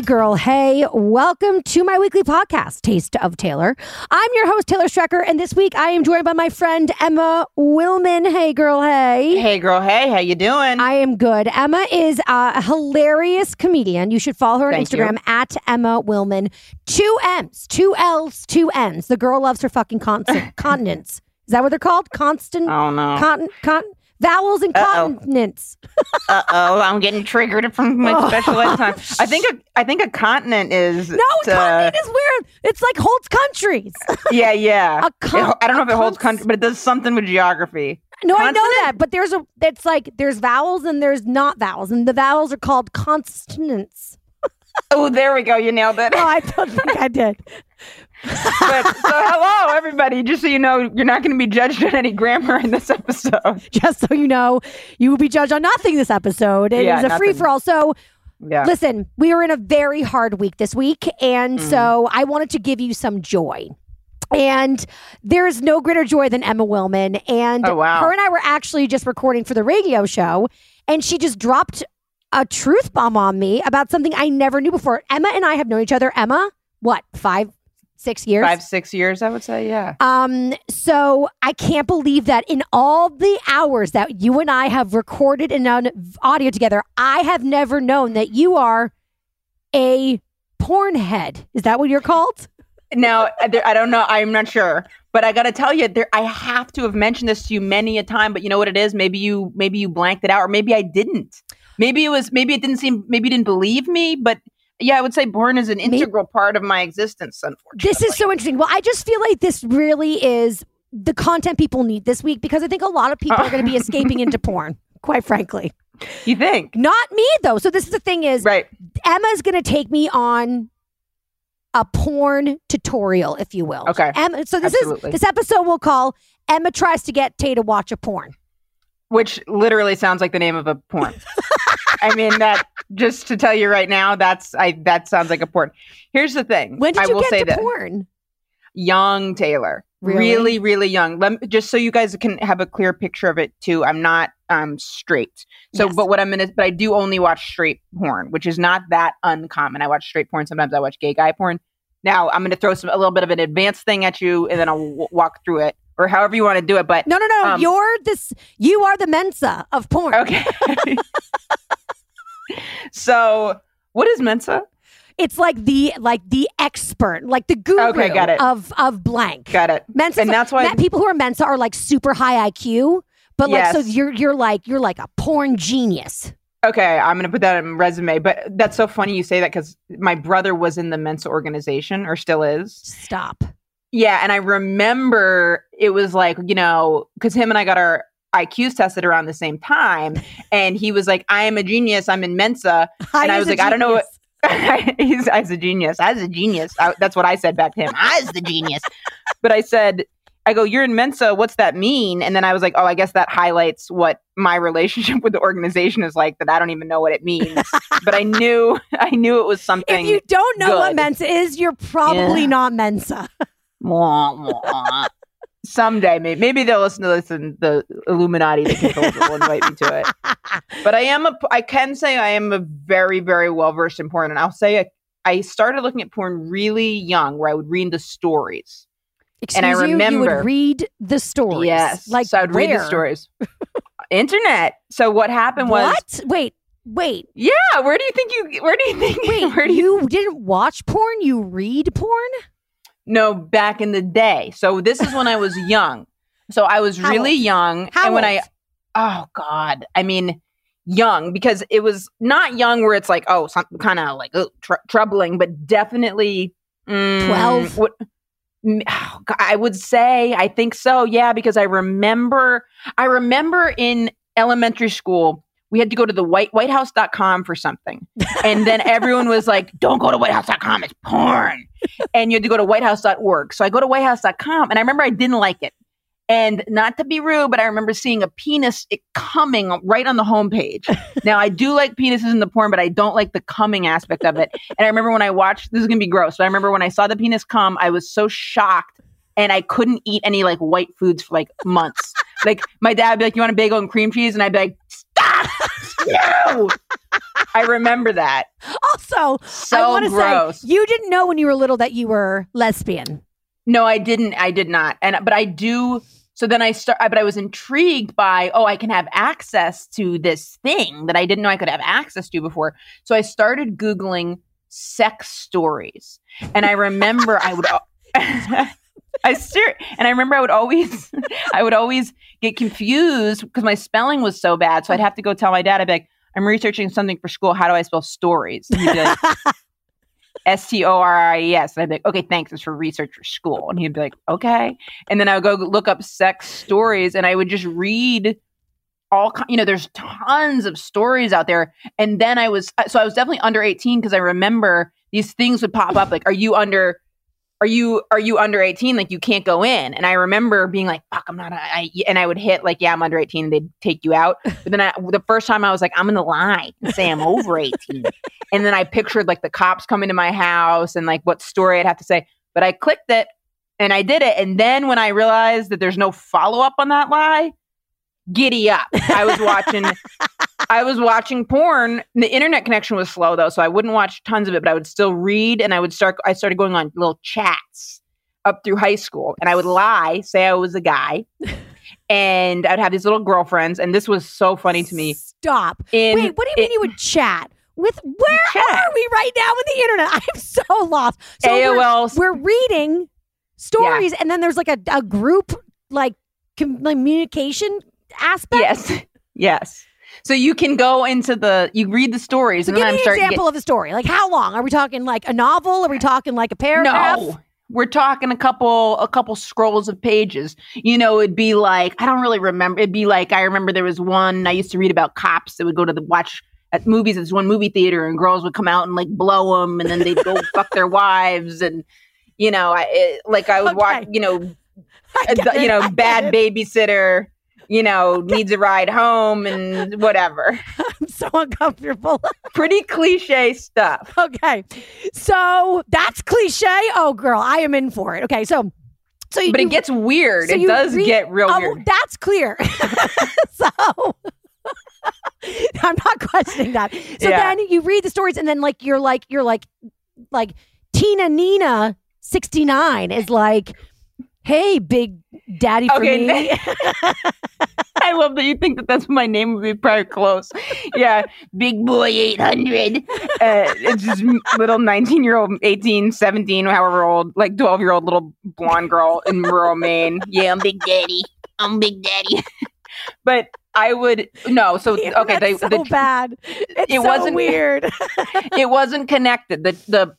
Hey, girl. Hey, welcome to my weekly podcast, Taste of Taylor. I'm your host, Taylor Strecker, and this week I am joined by my friend Emma Willmann. Hey, girl. Hey. Hey, girl. Hey, how you doing? I am good. Emma is a hilarious comedian. You should follow her on Thank Instagram you. at Emma Willmann. Two M's, two L's, two N's. The girl loves her fucking continents. Is that what they're called? Constant? oh no. Con, con, vowels and Uh-oh. continents. uh oh, I'm getting triggered from my Oh. special ed time. I think a, I think a continent is No, to- continent is weird. It's like holds countries. yeah, yeah. A con- It- I don't know if it holds cons- country, but it does something with geography. No, I know that, but there's a. It's like there's vowels and there's not vowels, and the vowels are called consonants. Oh, there we go. You nailed it. No, I don't think I did. But, so hello, everybody. Just so you know, you're not going to be judged on any grammar in this episode. Just so you know, you will be judged on nothing this episode. It is Yeah, a nothing. free for all. So Yeah. listen, we are in a very hard week this week, and Mm. so I wanted to give you some joy. And there is no greater joy than Emma Willmann. And Oh, wow. her and I were actually just recording for the radio show, and she just dropped a truth bomb on me about something I never knew before. Emma and I have known each other, Emma, what, five, six years? Five, six years, I would say. Yeah. Um, so I can't believe that in all the hours that you and I have recorded and done audio together, I have never known that you are a porn head. Is that what you're called? Now, uh, I don't know. I'm not sure, but I got to tell you, there. I have to have mentioned this to you many a time. But you know what it is? Maybe you, maybe you blanked it out, or maybe I didn't. Maybe it was. Maybe it didn't seem. Maybe you didn't believe me. But yeah, I would say porn is an integral part of my existence. Unfortunately, This is so interesting. Well, I just feel like this really is the content people need this week because I think a lot of people are going to be escaping into porn, quite frankly. You think? Not me though. So this is the thing is Right. Emma's going to take me on a porn tutorial, if you will. Okay. Emma, so this Absolutely. is this episode we'll call Emma tries to get Tay to watch a porn. Which literally sounds like the name of a porn. I mean that. Just to tell you right now, that's I. That sounds like a porn. Here's the thing. When did I you will get say to this. porn? young Taylor. Really? Really, really, young. Let me, just so you guys can have a clear picture of it too. I'm not um straight. So Yes. but what I'm gonna but I do only watch straight porn, which is not that uncommon. I watch straight porn, sometimes I watch gay guy porn. Now I'm gonna throw some a little bit of an advanced thing at you and then I'll w- walk through it or however you want to do it. But No, no, no. Um, You're this. You are the Mensa of porn. okay. so what is Mensa? It's like the like the expert, like the guru Okay, got it. of of blank. Got it. Mensa, And that's why- people who are Mensa are like super high IQ, but like so you're you're like you're like a porn genius. Okay, I'm gonna put that in resume. But that's so funny you say that because my brother was in the Mensa organization, or still is. Stop. Yeah, and I remember it was like you know because him and I got our IQs tested around the same time, and he was like, "I am a genius. I'm in Mensa." And I was like, I don't know what- genius. He's I was a genius. I was a genius. I, that's what I said back to him. I was the genius. but I said, I go, you're in Mensa. What's that mean? And then I was like, oh, I guess that highlights what my relationship with the organization is like. That I don't even know what it means. but I knew, I knew it was something. If you don't know what. Mensa is, you're probably Yeah. not Mensa. Someday, maybe, maybe they'll listen to this and the Illuminati that controls will invite me to it. But I am a, I can say I am a very, very well versed in porn, and I'll say I, I started looking at porn really young, where I would read the stories. Excuse And I you, you would read the stories. Yes, like so I'd read the stories. Internet. So what happened was What? Wait, Wait, Yeah, where do you think you? Where do you think? wait. where do you? you didn't watch porn? You read porn? No, back in the day. So this is when I was young. So I was How really old? young, How and when old? I, oh god, I mean, young because it was not young where it's like oh, something kind of like oh, tr- troubling, but definitely mm, 12? What? oh, God, I would say I think so. Yeah, because I remember I remember in elementary school we had to go to the white whitehouse.com for something. And then everyone was like, don't go to whitehouse.com, it's porn. And you had to go to whitehouse.org. So I go to whitehouse.com and I remember I didn't like it. And not to be rude, but I remember seeing a penis it coming right on the homepage. now I do like penises in the porn, but I don't like the coming aspect of it. And I remember when I watched this is gonna be gross, but I remember when I saw the penis come, I was so shocked and I couldn't eat any like white foods for like months. like my dad would be like, You want a bagel and cream cheese? And I'd be like, Stop! No! I remember that. Also, I So want to gross. say you didn't know when you were little that you were lesbian. No, I didn't. I did not. And but I do. So then I start. But I was intrigued by oh, I can have access to this thing that I didn't know I could have access to before. So I started googling sex stories, and I remember I would. I ser- and I remember I would always, I would always get confused because my spelling was so bad. So I'd have to go tell my dad. I'd be like, "I'm researching something for school. How do I spell stories?" And he'd be like, S T O R I E S. And I'd be like, okay, thanks. It's for research for school. And he'd be like, okay. And then I would go look up sex stories and I would just read all, you know, there's tons of stories out there. And then I was, uh, so I was definitely under 18 because I remember these things would pop up like, are you under, are you, are you under 18? Like you can't go in. And I remember being like, fuck, I'm not, a, I, and I would hit like, yeah, I'm under 18 and they'd take you out. But then I, the first time I was like, I'm going to lie and say I'm over 18 and then I pictured like the cops coming to my house and like what story I'd have to say. But I clicked it and I did it. And then when I realized that there's no follow up on that lie, giddy up. I was watching I was watching porn. The internet connection was slow though, so I wouldn't watch tons of it, but I would still read and I would start I started going on little chats up through high school and I would lie, say I was a guy. And I'd have these little girlfriends, and this was so funny to me. Stop. In, Wait, what do you mean you would chat? With where Chat. are we right now with the internet? I'm so lost. So we're- AOL We're, reading stories, and then there's like a, a group like communication aspect. Yes. Yes. So you can go into the you read the stories So and give me I'm an example of a story. Like how long? Are we talking like a novel? Are we talking like a paragraph? No. We're talking a couple a couple scrolls of pages. You know, it'd be like I don't really remember. It'd be like I remember there was one I used to read about cops that would go to the watch at movies. There's one movie theater and girls would come out and like blow them and then they'd go fuck their wives and you know, I it, like I would watch, you know, uh, you know, get bad it. babysitter, you know, needs a ride home and whatever. I'm so uncomfortable. Pretty cliche stuff. okay, so that's cliche. Oh, girl, I am in for it. Okay, so so you, But you- it gets weird. so it does read- get real Oh, weird. that's clear. so I'm not questioning that. So Yeah. then you read the stories, and then like you're like you're like like Tina Nina 69 is like, hey, big daddy for Okay, me. I love that you think that that's my name would be probably close. Yeah, Big Boy 800. Uh, it's just little 19 year old, 18, 17, however old, like 12 year old little blonde girl in rural Maine. Yeah, I'm Big Daddy. I'm Big Daddy. but I would, no, so, Yeah, okay, they, so the, bad. It's it so wasn't- weird. it wasn't connected. The the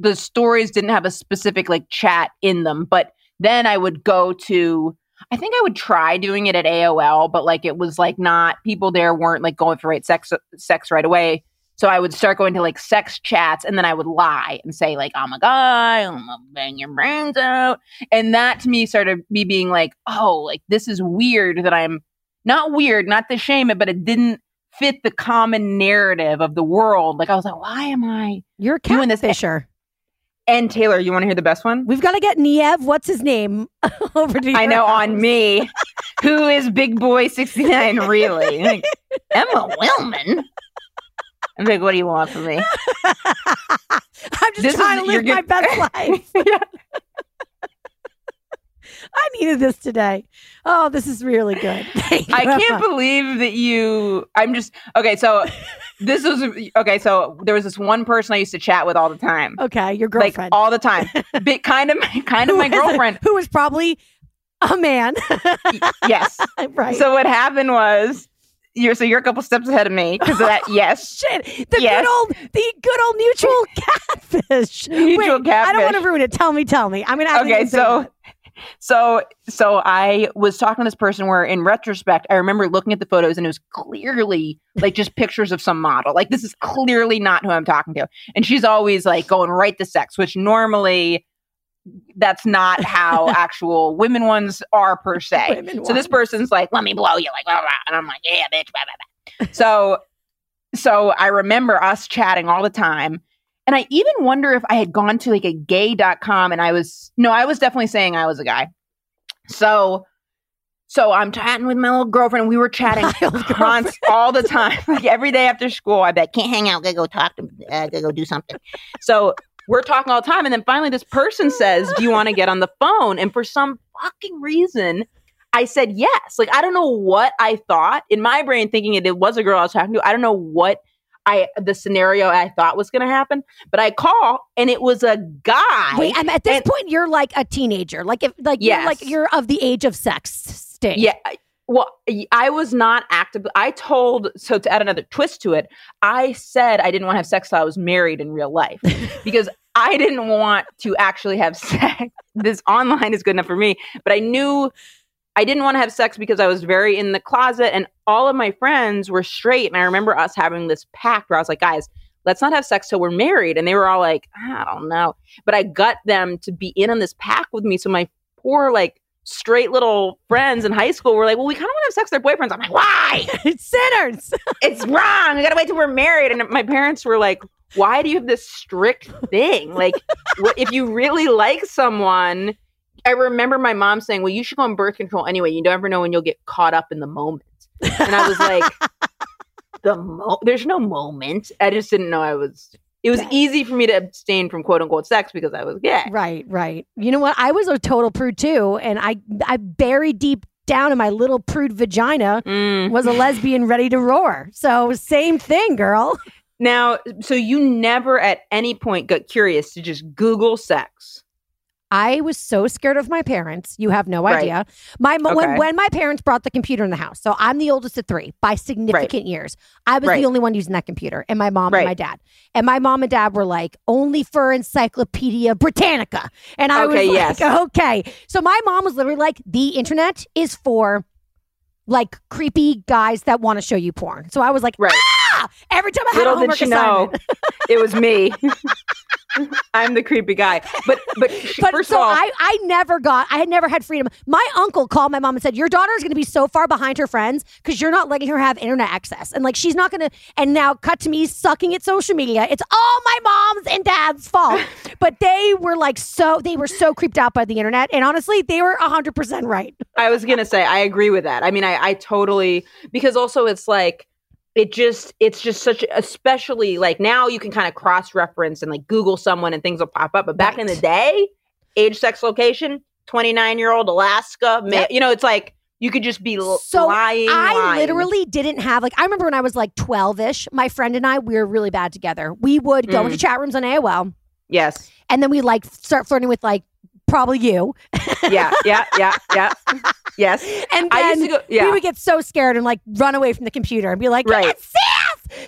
the stories didn't have a specific like chat in them. But then I would go to. I think I would try doing it at AOL, but like it was like not people there weren't like going for right sex sex right away. So I would start going to like sex chats, and then I would lie and say like oh I'm a guy, I'm gonna bang your brains out, and that to me started me being like, oh, like this is weird that I'm not weird, not to shame it, but it didn't fit the common narrative of the world. Like I was like, why am I? You're a Doing this- catfisher. And Taylor, you want to hear the best one? We've got to get Nev, what's his name, over to I know house. on me. Who is Big Boy 69 really? Like, Emma Willmann. I'm like, what do you want from me? I'm just This trying is- to live my best life. Yeah. I needed this today. Oh, this is really good. I can't believe that you. I'm just okay. So this was okay. So there was this one person I used to chat with all the time, Okay, your like girlfriend. all the time. Big, kind of, kind of my girlfriend. who was probably a man. yes. right. So what happened was, you're so you're a couple steps ahead of me because of that. Oh, yes. Shit, the Yes. good old, the good old mutual catfish. Mutual Wait, I don't want to ruin it. Tell me, tell me. I'm gonna have to okay so. So so i was talking to this person where in retrospect i remember looking at the photos and it was clearly like just pictures of some model. Like this is clearly not who i'm talking to. And she's always like going right to sex which normally that's not how actual women ones are per se. Women so this person's like let me blow you like blah, blah, blah. and i'm like yeah bitch blah, blah, blah. so so i remember us chatting all the time and I even wonder if I had gone to like a gay.com and I was, no, I was definitely saying I was a guy. So, so I'm chatting with my little girlfriend and we were chatting const- all the time. Like every day after school, I bet can't hang out, gotta go talk to, uh, gotta go do something. So we're talking all the time. And then finally this person says, do you want to get on the phone? And for some fucking reason, I said yes. Like, I don't know what I thought in my brain thinking it, it was a girl I was talking to. I don't know what I the scenario I thought was going to happen, but I call and it was a guy. Wait, I'm at this and- point. You're like a teenager. Like if, like you're like you're of the age of sex stage. yeah. Well, I was not active. I told so to add another twist to it. I said I didn't want to have sex till I was married in real life because I didn't want to actually have sex. This online is good enough for me, but I knew I didn't want to have sex because I was very in the closet and all of my friends were straight. And I remember us having this pact where I was like, guys, let's not have sex till we're married. And they were all like, I don't know. But I got them to be in on this pact with me. So my poor, like, straight little friends in high school were like, well, we kind of want to have sex with our boyfriends. I'm like, why? It's sinners. it's wrong. I gotta wait till we're married. And my parents were like, why do you have this strict thing? Like, if you really like someone, I remember my mom saying, well, you should go on birth control anyway. You never know when you'll get caught up in the moment. And I was like, the mo- there's no moment. I just didn't know I was. It was easy for me to abstain from quote unquote sex because I was gay. Right, right. You know what? I was a total prude too, and I I buried deep down in my little prude vagina Mm. was a lesbian ready to roar. So same thing, girl. Now, so you never at any point got curious to just Google sex. I was so scared of my parents. You have no Right. idea. My mo- when when my parents brought the computer in the house. So I'm the oldest of three by significant years. I was Right. the only one using that computer, and my mom Right. and my dad. And my mom and dad were like, only for Encyclopedia Britannica. And I Okay, was yes. like, okay. So my mom was literally like, the internet is for like creepy guys that want to show you porn. So I was like, Right. ah! Every time I had Little a homework did she know, it was me. I'm the creepy guy. But but, But first so of all, I, I never got, I had never had freedom. My uncle called my mom and said, Your daughter is going to be so far behind her friends because you're not letting her have internet access. And like, she's not going to, and now cut to me sucking at social media. It's all my mom's and dad's fault. but they were like, so, they were so creeped out by the internet. And honestly, they were 100% right. I was gonna say I agree with that. I mean, I, I totally because also it's like it just it's just such especially like now you can kind of cross reference and like Google someone and things will pop up. But back in the day, age, sex, location, twenty nine year old Alaska, Yep. you know, it's like you could just be So lying. I lying. literally didn't have like I remember when I was like 12 ish, my friend and I, we were really bad together. We would go Mm. into chat rooms on AOL yes, and then we like start flirting with like probably you. yeah, yeah, yeah, yeah, yes. And then go. Yeah, we would get so scared and like run away from the computer and be like, Right. it's!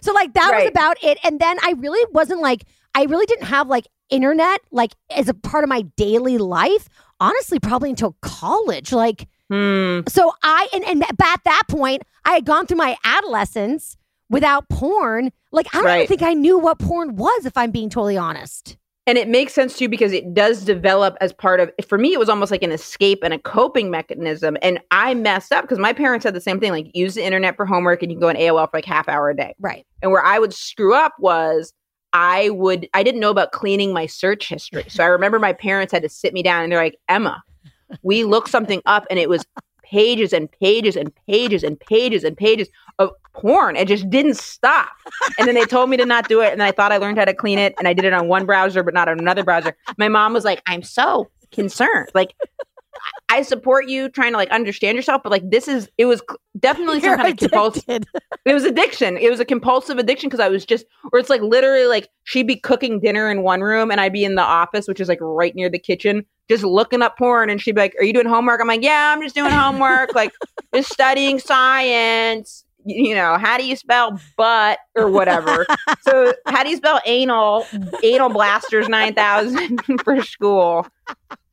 So like that was about it. And then I really wasn't like, I really didn't have like internet like as a part of my daily life. Honestly, probably until college. Like, Hmm. so I, and, and at that point, I had gone through my adolescence without porn. Like, I don't even think I knew what porn was, if I'm being totally honest. And it makes sense too because it does develop as part of for me it was almost like an escape and a coping mechanism. And I messed up because my parents had the same thing, like use the internet for homework and you can go on AOL for like half hour a day. Right. And where I would screw up was I would I didn't know about cleaning my search history. So I remember my parents had to sit me down and they're like, Emma, we looked something up and it was pages and pages and pages and pages and pages of porn. It just didn't stop. And then they told me to not do it. And then I thought I learned how to clean it. And I did it on one browser, but not on another browser. My mom was like, I'm so concerned. Like, I support you trying to like understand yourself, but like this is it was definitely some You're kind of compulsive. It was addiction. It was a compulsive addiction because I was just, or it's like literally like she'd be cooking dinner in one room and I'd be in the office, which is like right near the kitchen, just looking up porn. And she'd be like, Are you doing homework? I'm like, Yeah, I'm just doing homework, like just studying science. You know, how do you spell butt or whatever? so, how do you spell anal? Anal blasters 9000 for school.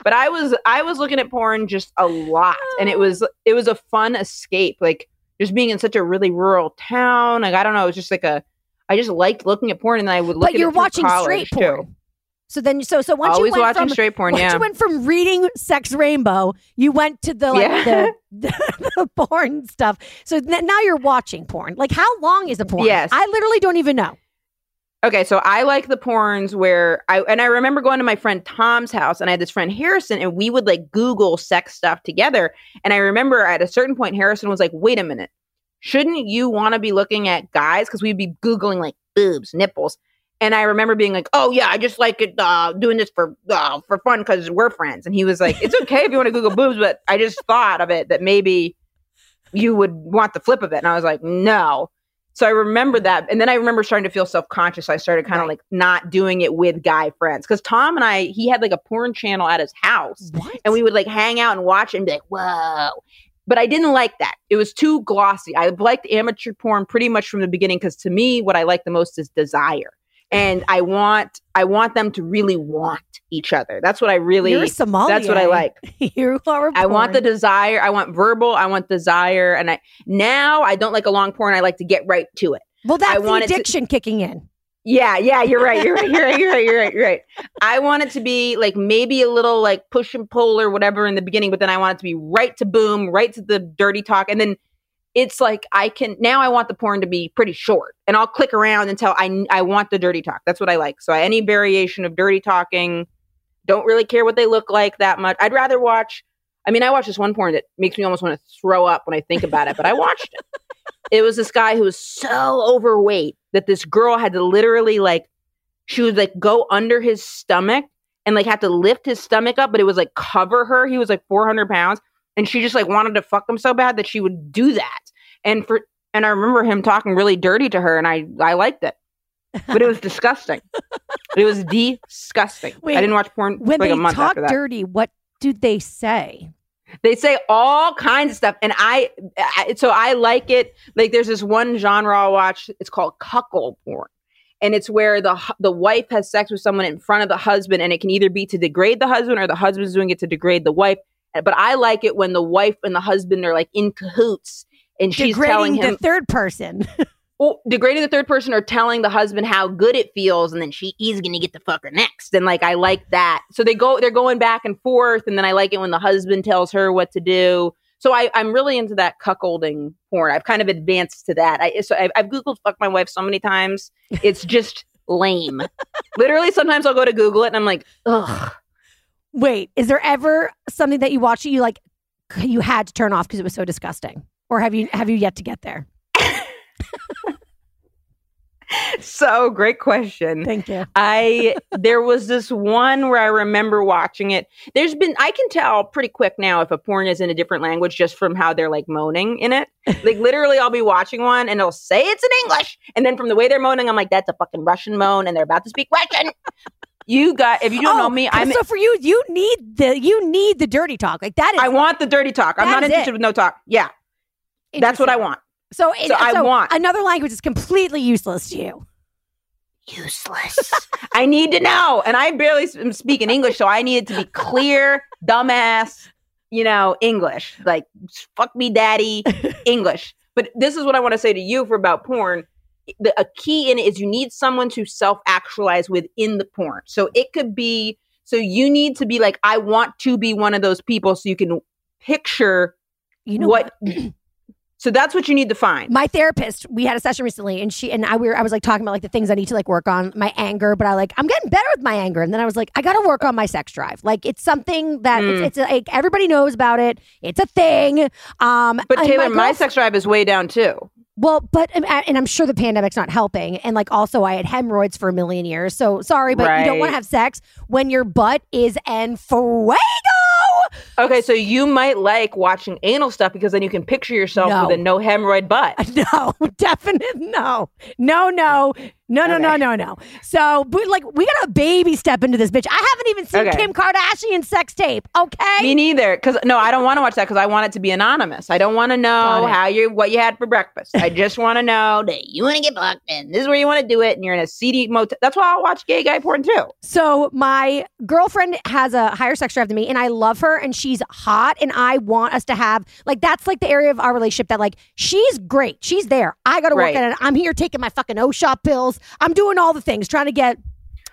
But I was I was looking at porn just a lot and it was it was a fun escape. Like just being in such a really rural town. Like I don't know, it was just like a I just liked looking at porn and then I would look But you're it watching straight porn. too. So then, so so once Always you went watching from straight porn, once yeah. you went from reading Sex Rainbow, you went to the like Yeah. the, the porn stuff. So now you're watching porn. Like how long is a porn? Yes. I literally don't even know. Okay, so I like the porns where I and I remember going to my friend Tom's house and I had this friend Harrison and we would like Google sex stuff together. And I remember at a certain point Harrison was like, "Wait a minute, shouldn't you want to be looking at guys?" Because we'd be googling like boobs, nipples. And I remember being like, "Oh yeah, I just like it uh, doing this for uh, for fun because we're friends." And he was like, "It's okay if you want to Google boobs, but I just thought of it that maybe you would want the flip of it." And I was like, "No." So I remember that, and then I remember starting to feel self conscious. I started kind of Right. like not doing it with guy friends because Tom and I, he had like a porn channel at his house, What? and we would like hang out and watch it and be like, "Whoa." But I didn't like that. It was too glossy. I liked amateur porn pretty much from the beginning because to me, what I like the most is desire, and I want I want them to really want each other. That's what I really. You're a sommelier. That's what I like. you are. I want the desire. I want verbal. I want desire. And I now I don't like a long porn. I like to get right to it. Well, that's I the wanted to- addiction kicking in. Yeah, yeah, you're right. You're right. You're right. You're right. You're right. You're right. I want it to be like maybe a little like push and pull or whatever in the beginning, but then I want it to be right to boom, right to the dirty talk. And then it's like I can now I want the porn to be pretty short and I'll click around until I I want the dirty talk. That's what I like. So any variation of dirty talking, don't really care what they look like that much. I'd rather watch I mean, I watched this one porn that makes me almost want to throw up when I think about it, but I watched it. It was this guy who was so overweight that this girl had to literally like she would like go under his stomach and like have to lift his stomach up, but it was like cover her. He was like 400 pounds and she just like wanted to fuck him so bad that she would do that. And for and I remember him talking really dirty to her and I I liked it. But it was disgusting. it was disgusting. Wait, I didn't watch porn for When like they a month talk after that. dirty, what do they say? They say all kinds of stuff, and I, I so I like it. Like there's this one genre I'll watch. It's called cuckold porn, and it's where the the wife has sex with someone in front of the husband, and it can either be to degrade the husband or the husband's doing it to degrade the wife. But I like it when the wife and the husband are like in cahoots, and she's telling him the third person. well, degrading the third person or telling the husband how good it feels, and then she he's gonna get the fucker next. And like I like that. So they go they're going back and forth, and then I like it when the husband tells her what to do. So I, I'm really into that cuckolding porn. I've kind of advanced to that. I so I've, I've googled fuck my wife so many times. It's just lame. Literally, sometimes I'll go to Google it and I'm like, ugh. Wait, is there ever something that you watch that you like you had to turn off because it was so disgusting? Or have you have you yet to get there? So great question. Thank you. I there was this one where I remember watching it. There's been I can tell pretty quick now if a porn is in a different language just from how they're like moaning in it. Like literally I'll be watching one and it'll say it's in English and then from the way they're moaning I'm like that's a fucking Russian moan and they're about to speak Russian. You got if you don't Oh, know me I'm so for you, you need the you need the dirty talk. Like that is I want the dirty talk. I'm not interested it. with no talk. Yeah. That's what I want. So, So I want- another language is completely useless to you. useless. I need to know. And I barely s- am speaking English, so I needed to be clear, dumbass, you know, English. Like, fuck me, daddy, English. But this is what I want to say to you for about porn. The, a key in it is you need someone to self actualize within the porn. So it could be, so you need to be like, I want to be one of those people so you can picture You know what. so that's what you need to find. my therapist we had a session recently and she and i we were i was like talking about like the things i need to like work on my anger but i like i'm getting better with my anger and then i was like i gotta work on my sex drive like it's something that Mm. it's, it's like everybody knows about it it's a thing um But Taylor, my girlf- sex drive is way down too. Well but um, and i'm sure the pandemic's not helping and like also i had hemorrhoids for a million years so sorry but you don't want to have sex when your butt is en fuego Okay, so you might like watching anal stuff because then you can picture yourself No. with a no hemorrhoid butt. No, definite no. No, no. No, no, no, Okay. no, no. So, but like, we got a baby step into this bitch. I haven't even seen Okay. Kim Kardashian sex tape. Okay. Me neither. Because no, I don't want to watch that because I want it to be anonymous. I don't want to know how you what you had for breakfast. I just want to know that you want to get fucked and this is where you want to do it, and you're in a seedy motel. That's why I'll watch gay guy porn too. So my girlfriend has a higher sex drive than me, and I love her, and she's hot, and I want us to have like that's like the area of our relationship that like she's great, she's there. I got to Right. work at it. I'm here taking my fucking O shot pills. I'm doing all the things, trying to get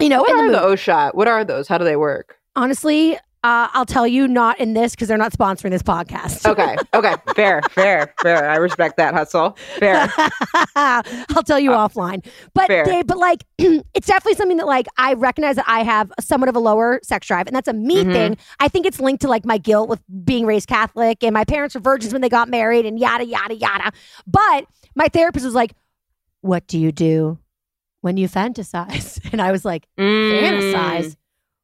you know What in the are mood. the O shot? What are those? How do they work? Honestly, uh, I'll tell you, not in this because they're not sponsoring this podcast. Okay, okay, fair, fair, fair. I respect that hustle. Fair. I'll tell you offline. But Uh, fair. they, but like it's definitely something that like I recognize that I have somewhat of a lower sex drive, and that's a me Mhm. thing. I think it's linked to like my guilt with being raised Catholic, and my parents were virgins when they got married, and yada yada yada. But my therapist was like, "What do you do when you fantasize?" And I was like, Mm. "Fantasize?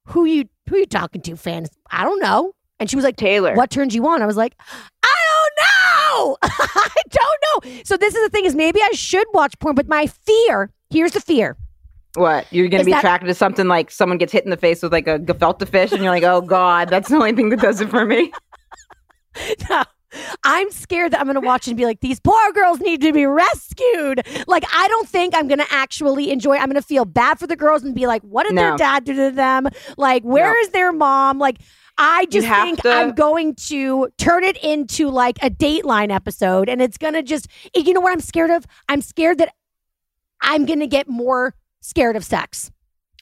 Who you who you talking to? Fans? I don't know." And she was like, Taylor. what turns you on? I was like, I don't know. I don't know. So this is the thing is maybe I should watch porn, but my fear, here's the fear. What? You're going to be that- attracted to something like someone gets hit in the face with like a gefilte fish, and you're like, oh god, that's the only thing that does it for me. I'm scared that I'm going to watch and be like, these poor girls need to be rescued. Like, I don't think I'm going to actually enjoy. I'm going to feel bad for the girls and be like, what did their dad do to them? Like, where is No. their mom? Like, I just think to- I'm going to turn it into like a Dateline episode, and it's going to just, you know what I'm scared of? I'm scared that I'm going to get more scared of sex.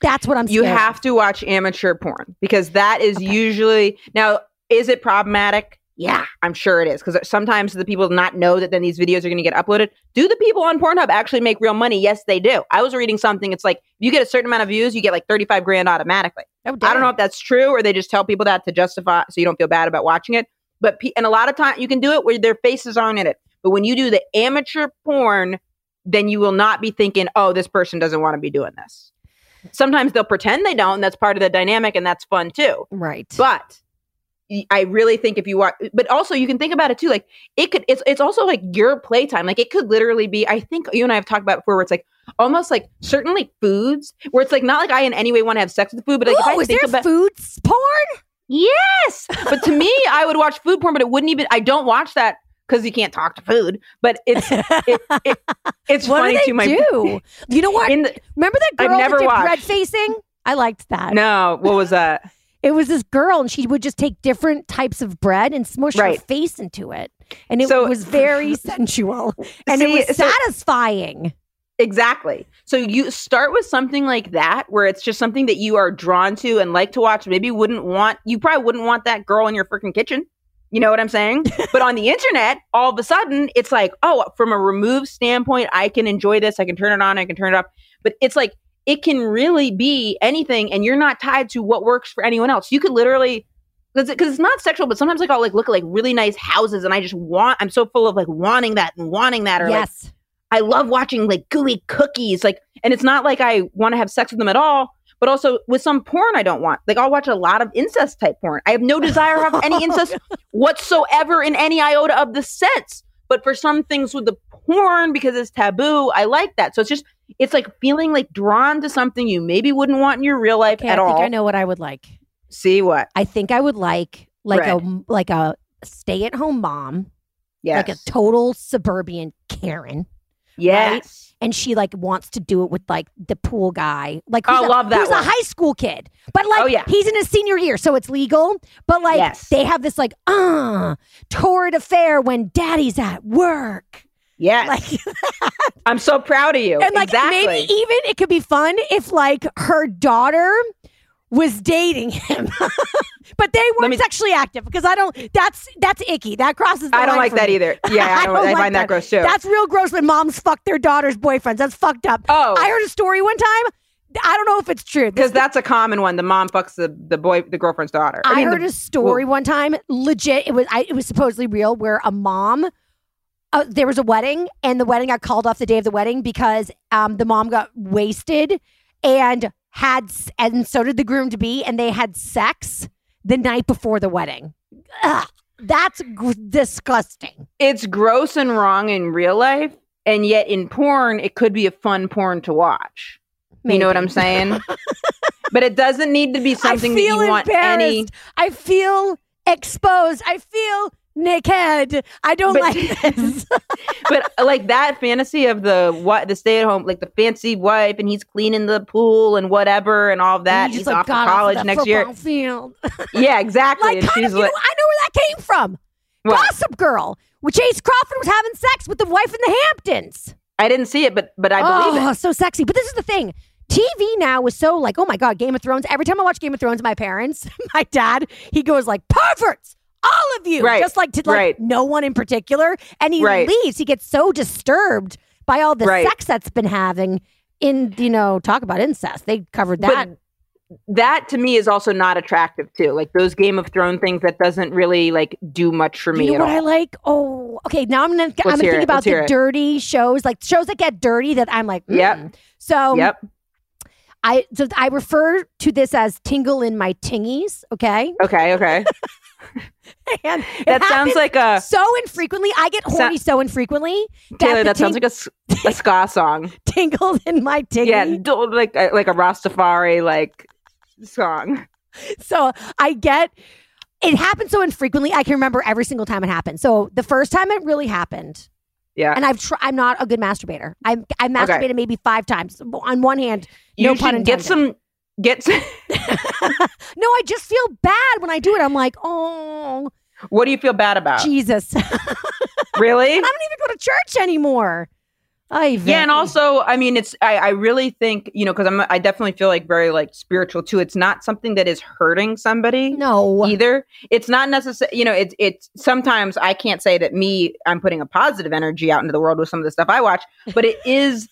That's what I'm You scared of. You have to watch amateur porn because that is Okay. usually now. Is it problematic? Yeah, I'm sure it is because sometimes the people not know that then these videos are going to get uploaded. Do the people on Pornhub actually make real money? Yes, they do. I was reading something. It's like if you get a certain amount of views, you get like 35 grand automatically. Oh, I don't know if that's true or they just tell people that to justify so you don't feel bad about watching it. But pe- and a lot of time you can do it where their faces aren't in it. But when you do the amateur porn, then you will not be thinking, "Oh, this person doesn't want to be doing this." Sometimes they'll pretend they don't, and that's part of the dynamic, and that's fun too. Right. But I really think if you watch, but also you can think about it too. Like it could, it's it's also like your playtime. Like it could literally be. I think you and I have talked about before, where it's like almost like certain like foods, where it's like not like I in any way want to have sex with the food, but like if I Ooh, is think there about food porn? yes, but to me, I would watch food porn, but it wouldn't even. I don't watch that because you can't talk to food. But it's it, it, it's what funny do they to my do? You know what? the Remember that I've girl never that did watched. bread facing? I liked that. no. What was that? It was this girl, and she would just take different types of bread and smush her face into it, and it So- was very sensual, and See, it was so- satisfying. Exactly. So you start with something like that where it's just something that you are drawn to and like to watch. Maybe wouldn't want you probably wouldn't want that girl in your freaking kitchen. You know what I'm saying? but on the internet, all of a sudden, it's like, oh, from a removed standpoint, I can enjoy this. I can turn it on. I can turn it off. But it's like it can really be anything, and you're not tied to what works for anyone else. You could literally because it's not sexual, but sometimes like I'll like look at like really nice houses, and I just want. I'm so full of like wanting that and wanting that, or like yes, I love watching like gooey cookies. Like, and it's not like I want to have sex with them at all, but also with some porn I don't want. Like, I'll watch a lot of incest type porn. I have no desire to have any incest whatsoever in any iota of the sense. But for some things with the porn, because it's taboo, I like that. So it's just, it's like feeling like drawn to something you maybe wouldn't want in your real life okay, at I think all. I know what I would like. See what? I think I would like like Bread. a like a stay at home mom, Yes. like a total suburban Karen, yes. and she like wants to do it with like the pool guy, like Oh, who's a- love that who's one. a high school kid, but like Oh, yeah. he's in his senior year, so it's legal. But like Yes. they have this like uh torrid affair when daddy's at work, Yes. like I'm so proud of you. and like exactly. maybe even it could be fun if like her daughter was dating him. but they weren't me- sexually active because I don't that's that's icky. That crosses the I don't like that me. either. Yeah, I, don't, I, like find that gross too. That's real gross when moms fuck their daughters' boyfriends. That's fucked up. oh, I heard a story one time. I don't know if it's true. Because that's a common one. The mom fucks the, the boy, the girlfriend's daughter. I, mean, heard the- a story one time, legit. It was I, it was supposedly real, where a mom. Uh, there was a wedding, and the wedding got called off the day of the wedding because um, the mom got wasted and had, and so did the groom to be, and they had sex the night before the wedding. ugh, that's g- disgusting. It's gross and wrong in real life, and yet in porn, it could be a fun porn to watch. You know what I'm saying? but it doesn't need to be something that you want any. I feel exposed. I feel naked. I don't But- like this. but like that fantasy of the what the stay at home, like the fancy wife, and he's cleaning the pool and whatever, and all that. And you He's like, off to off college next year. Field. Yeah, exactly. like, she's of, you know, I know where that came from. What? Gossip Girl, where Chace Crawford was having sex with the wife in the Hamptons. I didn't see it, but but I believe oh, it. so sexy. But this is the thing. TV now is so like, oh my God, Game of Thrones. Every time I watch Game of Thrones, my parents, my dad, he goes like, perverts, all of you. Right, Just like to like right. no one in particular. And he Right. leaves. He gets so disturbed by all the sex that's been having in, you know, talk about incest. They covered that. But that to me is also not attractive too. Like those Game of Thrones things that doesn't really like do much for me you know at what all. I like? Oh, okay. Now I'm gonna I'm gonna think it. about Let's the dirty shows, like shows that get dirty. That I'm like, Yep. mm. So yep. I so I refer to this as tingle in my tingies. Okay, Okay. Okay. and That sounds like a so infrequently. I get horny so infrequently. Taylor. the That sounds like a ska song. tingle in my tingy. Yeah, like a- like a Rastafari like song. So I get it happens so infrequently. I can remember every single time it happened. So the first time it really happened, Yeah. and I've tr- I'm not a good masturbator. I I masturbated maybe five times. On one hand, you no pun get some get some, no, I just feel bad when I do it. I'm like, oh what do you feel bad about? Jesus, really? I don't even go to church anymore. I Yeah, and also, I mean, it's I, I really think you know because I'm I definitely feel like very like spiritual too. It's not something that is hurting somebody no. either. It's not necessary. You know, it's it's sometimes I can't say that me I'm putting a positive energy out into the world with some of the stuff I watch, but it is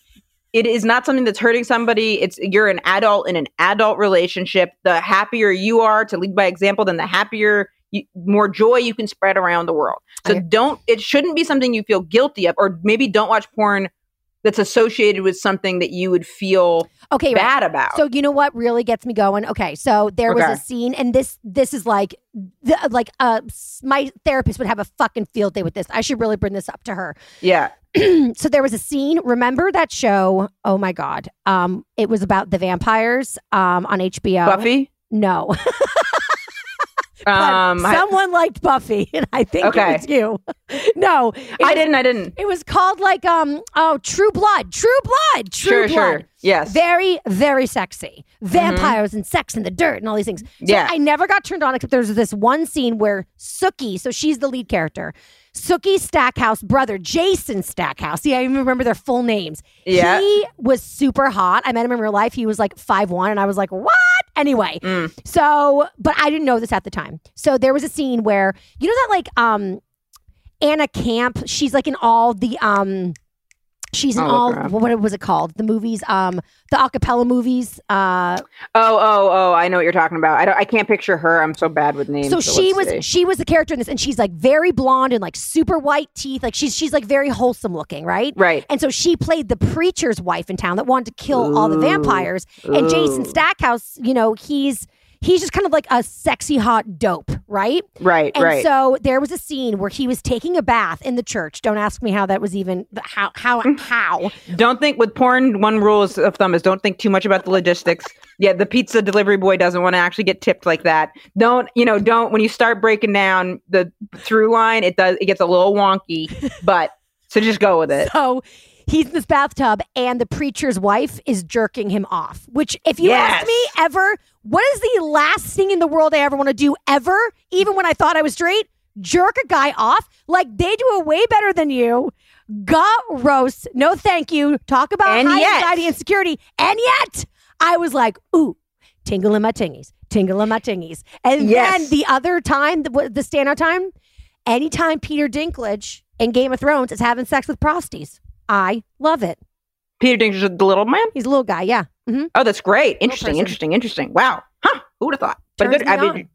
it is not something that's hurting somebody. It's you're an adult in an adult relationship. The happier you are to lead by example, then the happier. You, more joy you can spread around the world. So don't. It shouldn't be something you feel guilty of, or maybe don't watch porn that's associated with something that you would feel Okay, right. bad about. So you know what really gets me going? Okay, so there was a scene, and this this is like, the, like uh, my therapist would have a fucking field day with this. I should really bring this up to her. yeah, so there was a scene. Remember that show? Oh my god, um, it was about the vampires, um, on HBO. Buffy. No, Um, I, someone liked Buffy, and I think Okay. it was you. no, I was- didn't. I didn't. It was called like um oh True Blood, True Blood, True Sure, Blood. sure. Yes. Very, very sexy. Vampires and sex and the dirt and all these things. So Yeah. I never got turned on except there's this one scene where Sookie, so she's the lead character, Sookie Stackhouse brother, Jason Stackhouse. See, I even remember their full names. Yeah. He was super hot. I met him in real life. He was like five one, and I was like, what? Anyway, Mm. so but I didn't know this at the time. So there was a scene where you know that like um Anna Camp, she's like in all the um she's in I'll all what was it called? The movies, um the acapella movies. Uh Oh, oh, oh! I know what you're talking about. I don't. I can't picture her. I'm so bad with names. so she was see. she was the character in this and she's like very blonde and like super white teeth. Like she's she's like very wholesome looking, right? right. And so she played the preacher's wife in town that wanted to kill all the vampires. And Jason Stackhouse, you know, he's he's just kind of like a sexy hot dope, right? Right. And right. so there was a scene where he was taking a bath in the church. Don't ask me how that was even how how mm. how. don't think with porn. One rule of thumb is don't think too much about the logistics. Yeah, the pizza delivery boy doesn't want to actually get tipped like that. Don't you know? Don't when you start breaking down the through line, it does it gets a little wonky. But so just go with it. So he's in this bathtub and the preacher's wife is jerking him off. Which if you ask me ever, what is the last thing in the world I ever want to do ever? Even when I thought I was straight, jerk a guy off like they do it way better than you. Got roast. No, thank you. Talk about And high yet- anxiety and security. And yet, I was like, ooh, tingle in my tingies, tingle in my tingies. And Yes. then the other time, the, the standout time, anytime Peter Dinklage in Game of Thrones is having sex with prosties, I love it. Peter Dinklage, the little man. He's a little guy, yeah. hmm Oh, that's great. Interesting. Interesting. Interesting. Wow. Huh. Who would have thought? But Turns good. I mean, on.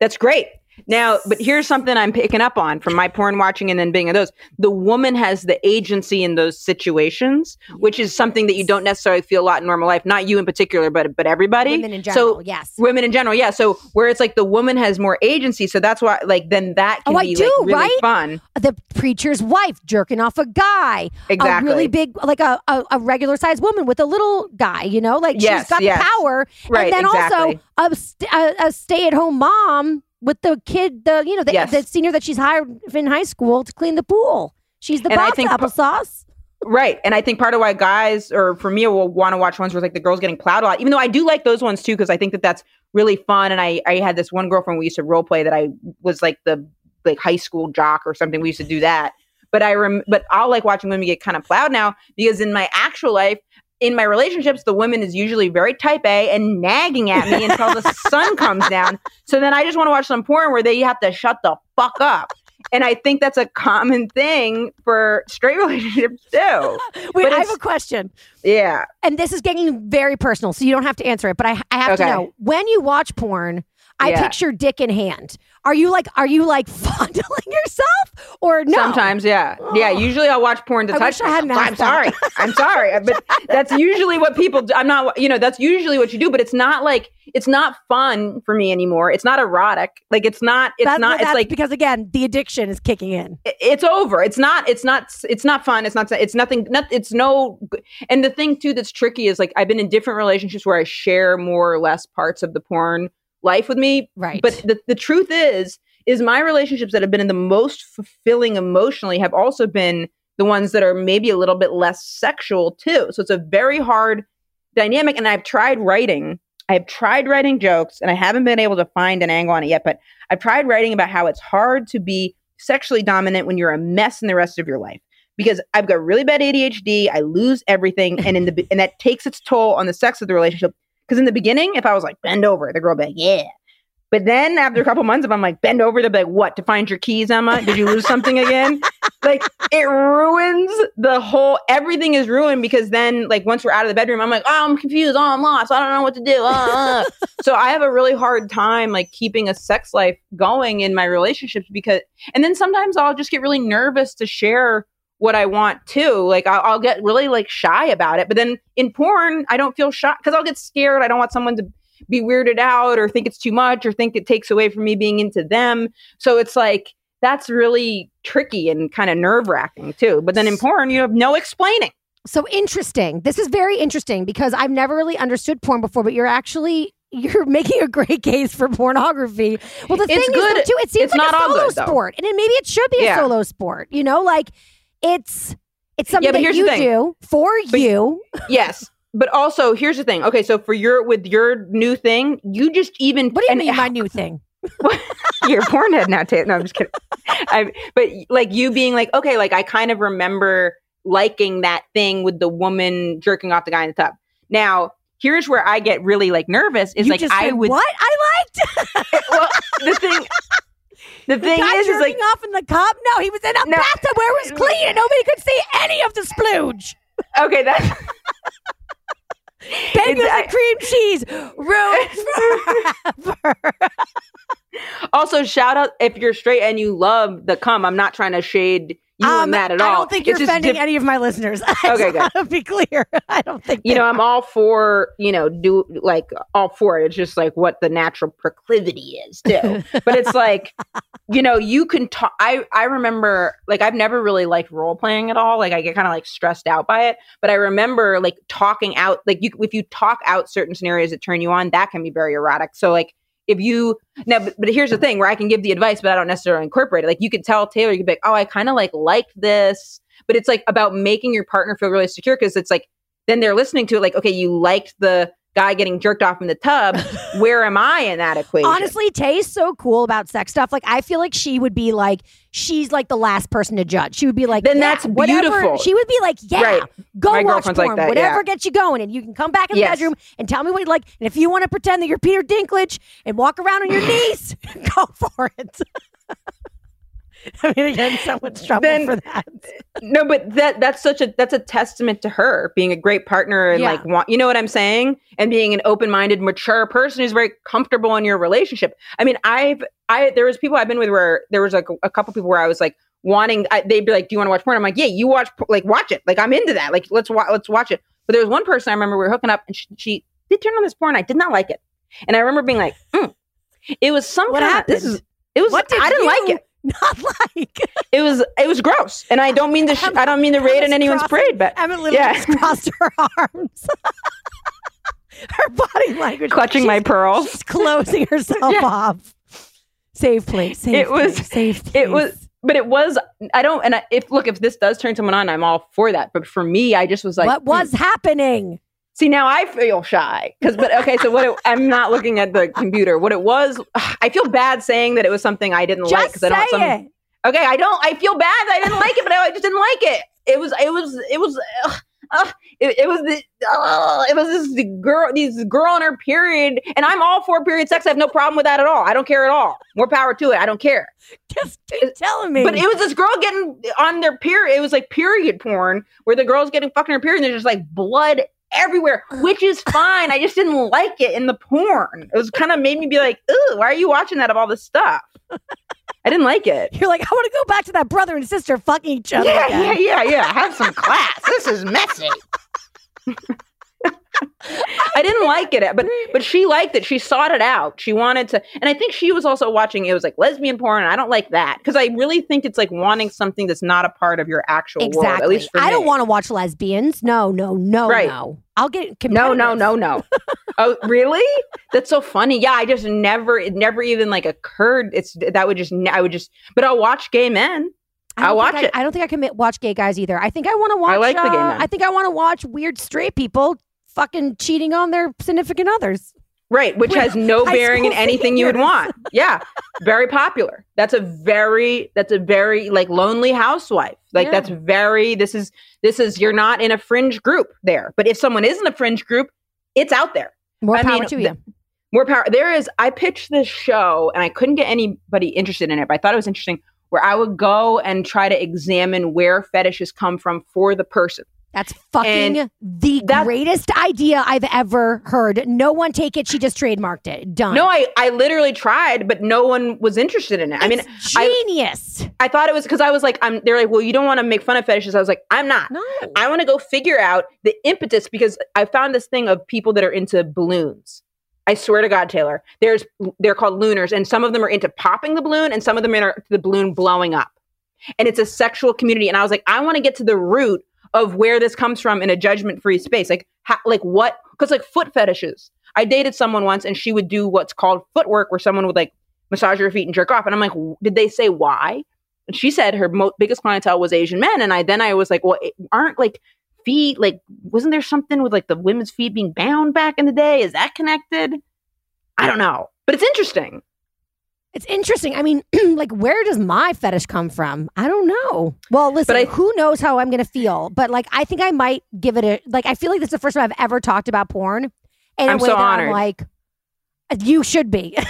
that's great. Now, but here's something I'm picking up on from my porn watching and then being in those. The woman has the agency in those situations, which is something that you don't necessarily feel a lot in normal life. Not you in particular, but but everybody. Women in general, So yes. women in general, yeah. So where it's like the woman has more agency, so that's why like then that can Oh, I do, like really right? fun. the preacher's wife jerking off a guy, Exactly. a really big, like a, a, a regular sized woman with a little guy, you know, like Yes, she's got yes. the power. Right, and then exactly. also a, st- a, a stay at home mom with the kid, the, you know, the, Yes. the senior that she's hired in high school to clean the pool. She's the And I boss think- applesauce. Right. And I think part of why guys, or for me, will want to watch ones where it's like the girls getting plowed a lot, even though I do like those ones too, because I think that that's really fun. And I, I had this one girlfriend we used to role play that I was like the like high school jock or something. We used to do that. But I rem- but I'll like watching women get kind of plowed now because in my actual life, in my relationships, the woman is usually very type A and nagging at me until the sun comes down. So then I just want to watch some porn where they have to shut the fuck up. And I think that's a common thing for straight relationships too. Wait, I have a question. Yeah. And this is getting very personal, so you don't have to answer it, but I, I have to know when you watch porn, I Yeah. picture dick in hand. Are you like, are you like fondling yourself or no? Sometimes, yeah, yeah. Oh. Usually, I'll watch porn to I touch. wish I hadn't myself. I'm sorry. I'm sorry, uh, but that's usually what people. do. I'm not. You know, that's usually what you do. But it's not like it's not fun for me anymore. It's not erotic. Like it's not. It's That- not. It's like because again, the addiction is kicking in. it- it's over. It's not. It's not. It's not fun. It's not. It's nothing. Not. It's no. And the thing too that's tricky is like I've been in different relationships where I share more or less parts of the porn life with me. Right. But the the truth is, is my relationships that have been in the most fulfilling emotionally have also been the ones that are maybe a little bit less sexual too. So it's a very hard dynamic. And I've tried writing. I've tried writing jokes and I haven't been able to find an angle on it yet, but I've tried writing about how it's hard to be sexually dominant when you're a mess in the rest of your life. Because I've got really bad ADHD, I lose everything, and in the and that takes its toll on the sex of the relationship. Because in the beginning, if I was like bend over, the girl would be like, yeah. But then after a couple months, if I'm like bend over, they'll be like, what? To find your keys, Emma? Did you lose something again? like it ruins the whole. Everything is ruined because then, like once we're out of the bedroom, I'm like, oh, I'm confused. Oh, I'm lost. I don't know what to do. Uh, uh. so I have a really hard time like keeping a sex life going in my relationships because, and then sometimes I'll just get really nervous to share what I want too. Like I'll, I'll get really like shy about it. But then in porn, I don't feel shy because I'll get scared. I don't want someone to be weirded out or think it's too much or think it takes away from me being into them. So it's like that's really tricky and kind of nerve wracking too. But then in porn, you have no explaining. So interesting. This is very interesting because I've never really understood porn before, but you're actually you're making a great case for pornography. Well, the It's thing good. is, though, too, it seems It's like not a solo good, sport, and then maybe it should be a solo sport. You know, like it's it's something Yeah, but that here's the you thing. do for But- you. yes. But also, here's the thing. Okay, so for your with your new thing, you just even What do you mean, my new thing? you're a porn head now, Taylor. No, I'm just kidding. I, but like you being like, okay, like I kind of remember liking that thing with the woman jerking off the guy in the tub. Now, here's where I get really like nervous. Is you like I would. what I liked. Well, the thing. The thing is, is like off in the cup. No, he was in a No. bathtub where it was clean and nobody could see any of the splooge. okay, that's I- and cream cheese, ruined forever. also shout out if you're straight and you love the cum. I'm not trying to shade you Um, that at all. I don't think you're offending diff- any of my listeners. Okay, good. To be clear, I don't think you know, I'm all for, you know, do like all for it. It's just like what the natural proclivity is too. but it's like, you know, you can talk. I, I remember like, I've never really liked role playing at all. Like I get kind of like stressed out by it, but I remember like talking out, like you, if you talk out certain scenarios that turn you on, that can be very erotic. So like, if you now, but, but here's the thing where I can give the advice, but I don't necessarily incorporate it. Like you could tell Taylor, you could be like, oh, I kind of like like this, but it's like about making your partner feel really secure because it's like then they're listening to it like, okay, you liked the guy getting jerked off in the tub. Where am I in that equation? Honestly, Tay's so cool about sex stuff. Like, I feel like she would be like, she's like the last person to judge. She would be like, Then yeah, that's whatever. beautiful. She would be like, yeah, Right. go My watch girlfriend's like porn, that, whatever yeah. gets you going, and you can come back in the Yes. bedroom and tell me what you like. And if you want to pretend that you're Peter Dinklage and walk around on your knees, go for it. I mean, again, so much trouble Then- for that. no, but that that's such a that's a testament to her being a great partner and Yeah. like want you know what I'm saying and being an open minded, mature person who's very comfortable in your relationship. I mean, I've I there was people I've been with where there was like a couple people where I was like wanting I, they'd be like, "Do you want to watch porn?" I'm like, "Yeah, you watch like watch it. Like I'm into that. Like let's watch let's watch it." But there was one person I remember we were hooking up and she, she did turn on this porn. I did not like it, and I remember being like, mm. "It was some What kind of- happened? This is it was I didn't you like it." Not like It was it was gross, and I don't mean to sh- I don't mean to raid in anyone's crossing- parade, but Emma literally Yeah. just crossed her arms. her body language. clutching my pearls. She's closing herself Yeah. off. Safe place. Safe It was- place, safe it was- But it was I don't and I, if look if this does turn someone on, I'm all for that. But for me, I just was like, what was hmm. happening? See now I feel shy because but okay, so what it, I'm not looking at the computer. What it was, I feel bad saying that it was something I didn't like Just I don't. Some, it. Okay, I don't. I feel bad that I didn't like it, but I just didn't like it. It was. It was. It was. Ugh, ugh, it, it was the. ugh, it was this girl. These girl on her period, and I'm all for period sex. I have no problem with that at all. I don't care at all. More power to it. I don't care. Just keep telling me. But it was this girl getting on their period. It was like period porn where the girl's getting fucking her period, and there's just like blood everywhere, which is fine. I just didn't like it in the porn. It was kind of made me be like, "Ooh, why are you watching that of all this stuff?" I didn't like it. You're like, I want to go back to that brother and sister fucking each other. Yeah, again. yeah, yeah, yeah. Have some class. This is messy. I didn't like it, but but she liked it. She sought it out. She wanted to, and I think she was also watching. It was like lesbian porn. And I don't like that because I really think it's like wanting something that's not a part of your actual world. At Exactly. least for I don't want to watch lesbians. No, no, no, Right. no. I'll get No, no, no, no. oh, really? That's so funny. Yeah, I just never, it never even like occurred. It's that would just, I would just, but I'll watch gay men. I I'll watch I, it. I don't think I can watch gay guys either. I think I want to watch. I like the gay uh, men. I think I want to watch weird straight people fucking cheating on their significant others. Right, which With has no bearing in anything you would want. Yeah, very popular. That's a very that's a very like lonely housewife. Like Yeah. that's very this is this is you're not in a fringe group there. But if someone is in a fringe group, it's out there. More I power mean, to you. More power. There is I pitched this show and I couldn't get anybody interested in it, but I thought it was interesting where I would go and try to examine where fetishes come from for the person. That's fucking And the that- greatest idea I've ever heard. No one take it. She just trademarked it. Done. No, I I literally tried, but no one was interested in it. I mean, It's I- genius. I thought it was because I was like, I'm. They're like, well, you don't want to make fun of fetishes. I was like, I'm not. no. I want to go figure out the impetus because I found this thing of people that are into balloons. I swear to God, Taylor, there's they're called looners, and some of them are into popping the balloon, and some of them are into the balloon blowing up. And it's a sexual community, and I was like, I want to get to the root of where this comes from in a judgment-free space. Like, how, like what? Because like foot fetishes. I dated someone once, and she would do what's called footwork, where someone would like massage her feet and jerk off, and I'm like, did they say why? And she said her mo- biggest clientele was Asian men, and I then I was like, well, aren't like feet like wasn't there something with like the women's feet being bound back in the day? Is that connected? I don't know, but it's interesting. It's interesting. I mean, like, where does my fetish come from? I don't know. Well, listen, I- who knows how I'm going to feel? But like, I think I might give it a like. I feel like this is the first time I've ever talked about porn, and I'm a way so that honored. I'm like, you should be.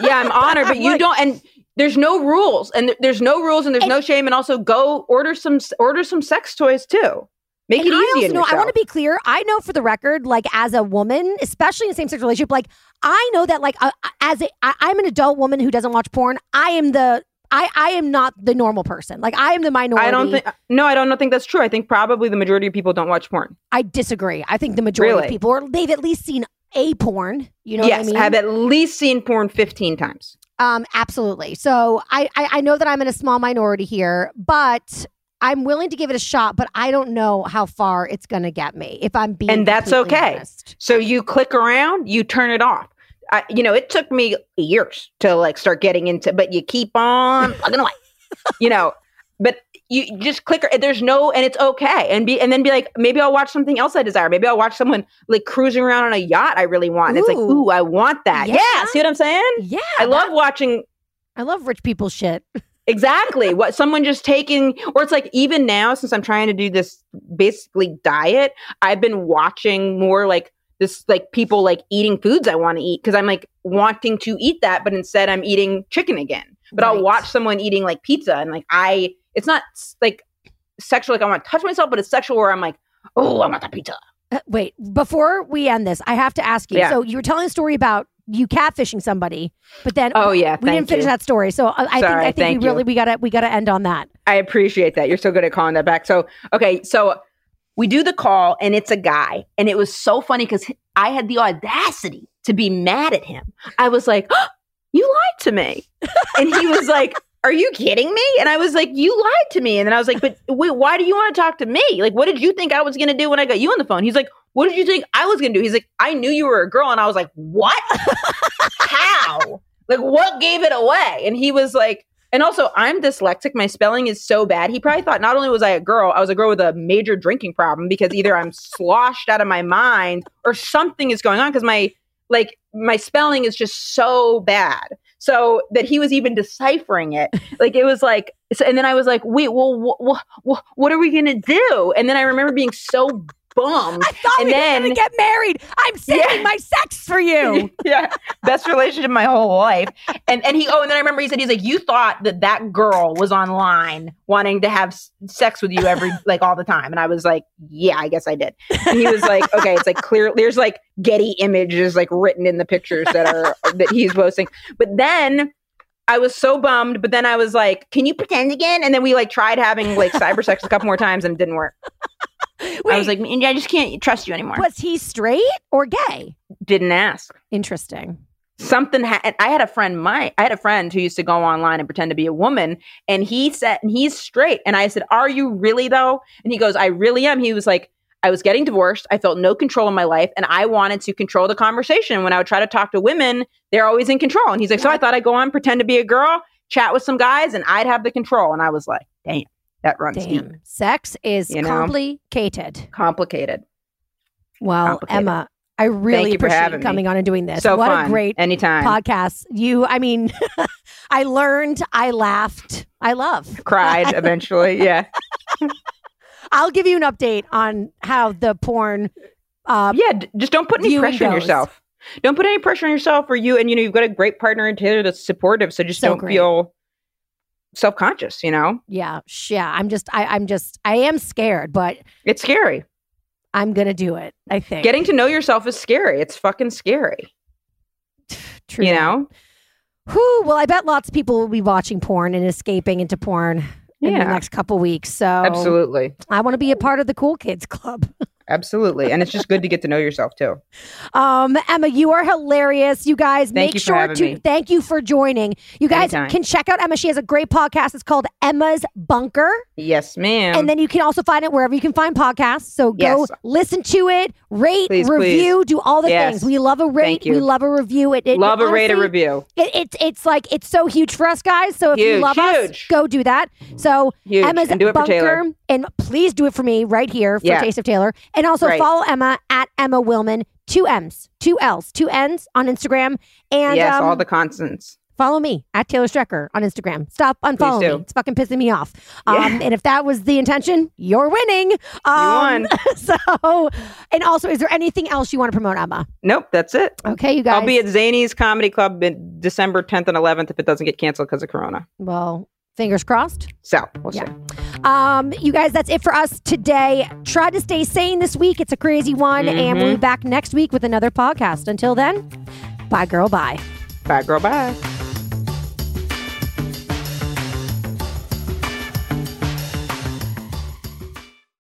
Yeah, I'm honored, but you Like- don't. And there's no rules, and th- there's no rules, and there's And- no shame. And also, go order some order some sex toys too. Make and it I easy. also know. I want to be clear. I know for the record, like as a woman, especially in a same sex relationship, like I know that, like uh, as a, I, I'm an adult woman who doesn't watch porn. I am the. I, I am not the normal person. Like I am the minority. I don't think. No, I don't think that's true. I think probably the majority of people don't watch porn. I disagree. I think the majority of people, or they've at least seen a porn. You know yes, what I mean? have at least seen porn 15 times. Um, absolutely. So I, I I know that I'm in a small minority here, but I'm willing to give it a shot. But I don't know how far it's going to get me. If I'm being And that's okay. honest. So you click around, you turn it off. I, you know, it took me years to like start getting into, but you keep on plugging away. you know, but you just click. There's no, and it's okay, and be and then be like, maybe I'll watch something else I desire. Maybe I'll watch someone like cruising around on a yacht I really want. And it's like, Ooh. ooh, I want that. Yeah. Yeah, see what I'm saying? Yeah, I love watching I love rich people shit. exactly what someone just taking or it's like even now since i'm trying to do this basically diet i've been watching more like this like people like eating foods i want to eat because i'm like wanting to eat that but instead i'm eating chicken again but I'll watch someone eating like pizza and like I, it's not like sexual, like I want to touch myself, but it's sexual where I'm like, oh, I want that pizza. Uh, wait, before we end this, I have to ask you. Yeah. So you were telling a story about you catfishing somebody, but then Oh yeah, we didn't finish you. that story. So I, I think I think we you. really we gotta we gotta end on that. I appreciate that. You're so good at calling that back. So, okay, so we do the call and it's a guy. And it was so funny because I had the audacity to be mad at him. I was like, "Oh, You lied to me. and he was like, Are you kidding me? And I was like, You lied to me. And then I was like, But wait, why do you want to talk to me? Like, what did you think I was going to do when I got you on the phone? He's like, What did you think I was to do? He's like, I knew you were a girl. And I was like, What? How? Like, what gave it away? And he was like, and also, I'm dyslexic. My spelling is so bad. He probably thought not only was I a girl, I was a girl with a major drinking problem because either I'm sloshed out of my mind or something is going on because my like my spelling is just so bad. So that he was even deciphering it, like it was like, so, and then I was like, wait, well, wh- wh- what are we gonna do? And then I remember being so I thought And we then- were gonna get married. I'm saving Yeah. my sex for you. yeah, best relationship my whole life. And and he oh, and then I remember he said he's like you thought that that girl was online wanting to have sex with you every like all the time, and I was like, yeah, I guess I did. And he was like, okay, it's like clear. There's like Getty images like written in the pictures that are that he's posting, but then. I was so bummed, but then I was like, "Can you pretend again?" And then we like tried having like cyber sex a couple more times, and it didn't work. I was like, "I just can't trust you anymore." was he straight or gay? Didn't ask. Interesting. something ha- I had a friend my I had a friend who used to go online and pretend to be a woman and he said and he's straight and I said are you really though? And he goes I really am. He was like I was getting divorced. I felt no control in my life and I wanted to control the conversation. When I would try to talk to women they're always in control. And he's like so I thought I'd go on pretend to be a girl chat with some guys and I'd have the control. And I was like damn that runs deep Damn. Sex is You know? complicated. complicated Well, Complicated. Emma, I really appreciate you me. coming on and doing this. so what fun a great anytime podcast. You, I mean, I learned, I laughed, I love. cried eventually yeah I'll give you an update on how the porn. Uh, yeah d- just don't put any pressure on yourself don't put any pressure on yourself or you and you know you've got a great partner in taylor that's supportive so just So don't great. feel self-conscious you know yeah, yeah. I'm just, I, I'm just, I am scared, but it's scary I'm gonna do it. I think getting to know yourself is scary it's fucking scary True. you know who well, I bet lots of people will be watching porn and escaping into porn in the next couple weeks. So absolutely I want to be a part of the cool kids club. absolutely and it's just good to get to know yourself too Um, Emma, you are hilarious. You guys Thank make you sure to me. thank you for joining. You guys Anytime. can check out Emma. She has a great podcast. It's called Emma's Bunker. yes ma'am and then you can also find it wherever you can find podcasts. So go Yes. listen to it, rate, Please, review, do all the Yes. things. We love a rate, we love a review. It, it love a rate a review It, it's it's like it's so huge for us guys. So if you Huge, love us, go do that. So Huge. Emma's and it bunker, and please do it for me right here for Yeah. Taste of Taylor, and also Right. follow Emma at Emma Willmann, two M's, two L's, two N's on Instagram, and yes um, all the constants. follow me at Taylor Strecker on Instagram. Stop unfollowing me; it's fucking pissing me off. Yeah. Um, and if that was the intention, you're winning. Um, won. so, and also, is there anything else you want to promote, Emma? nope that's it Okay, you guys. i'll be at Zanies comedy club in december 10th and 11th if it doesn't get canceled because of corona well. Fingers crossed. so we'll Yeah. see Um, you guys, that's it for us today. Try to stay sane this week. It's a crazy one, and we'll be back next week with another podcast. Until then, bye, girl. Bye. bye girl bye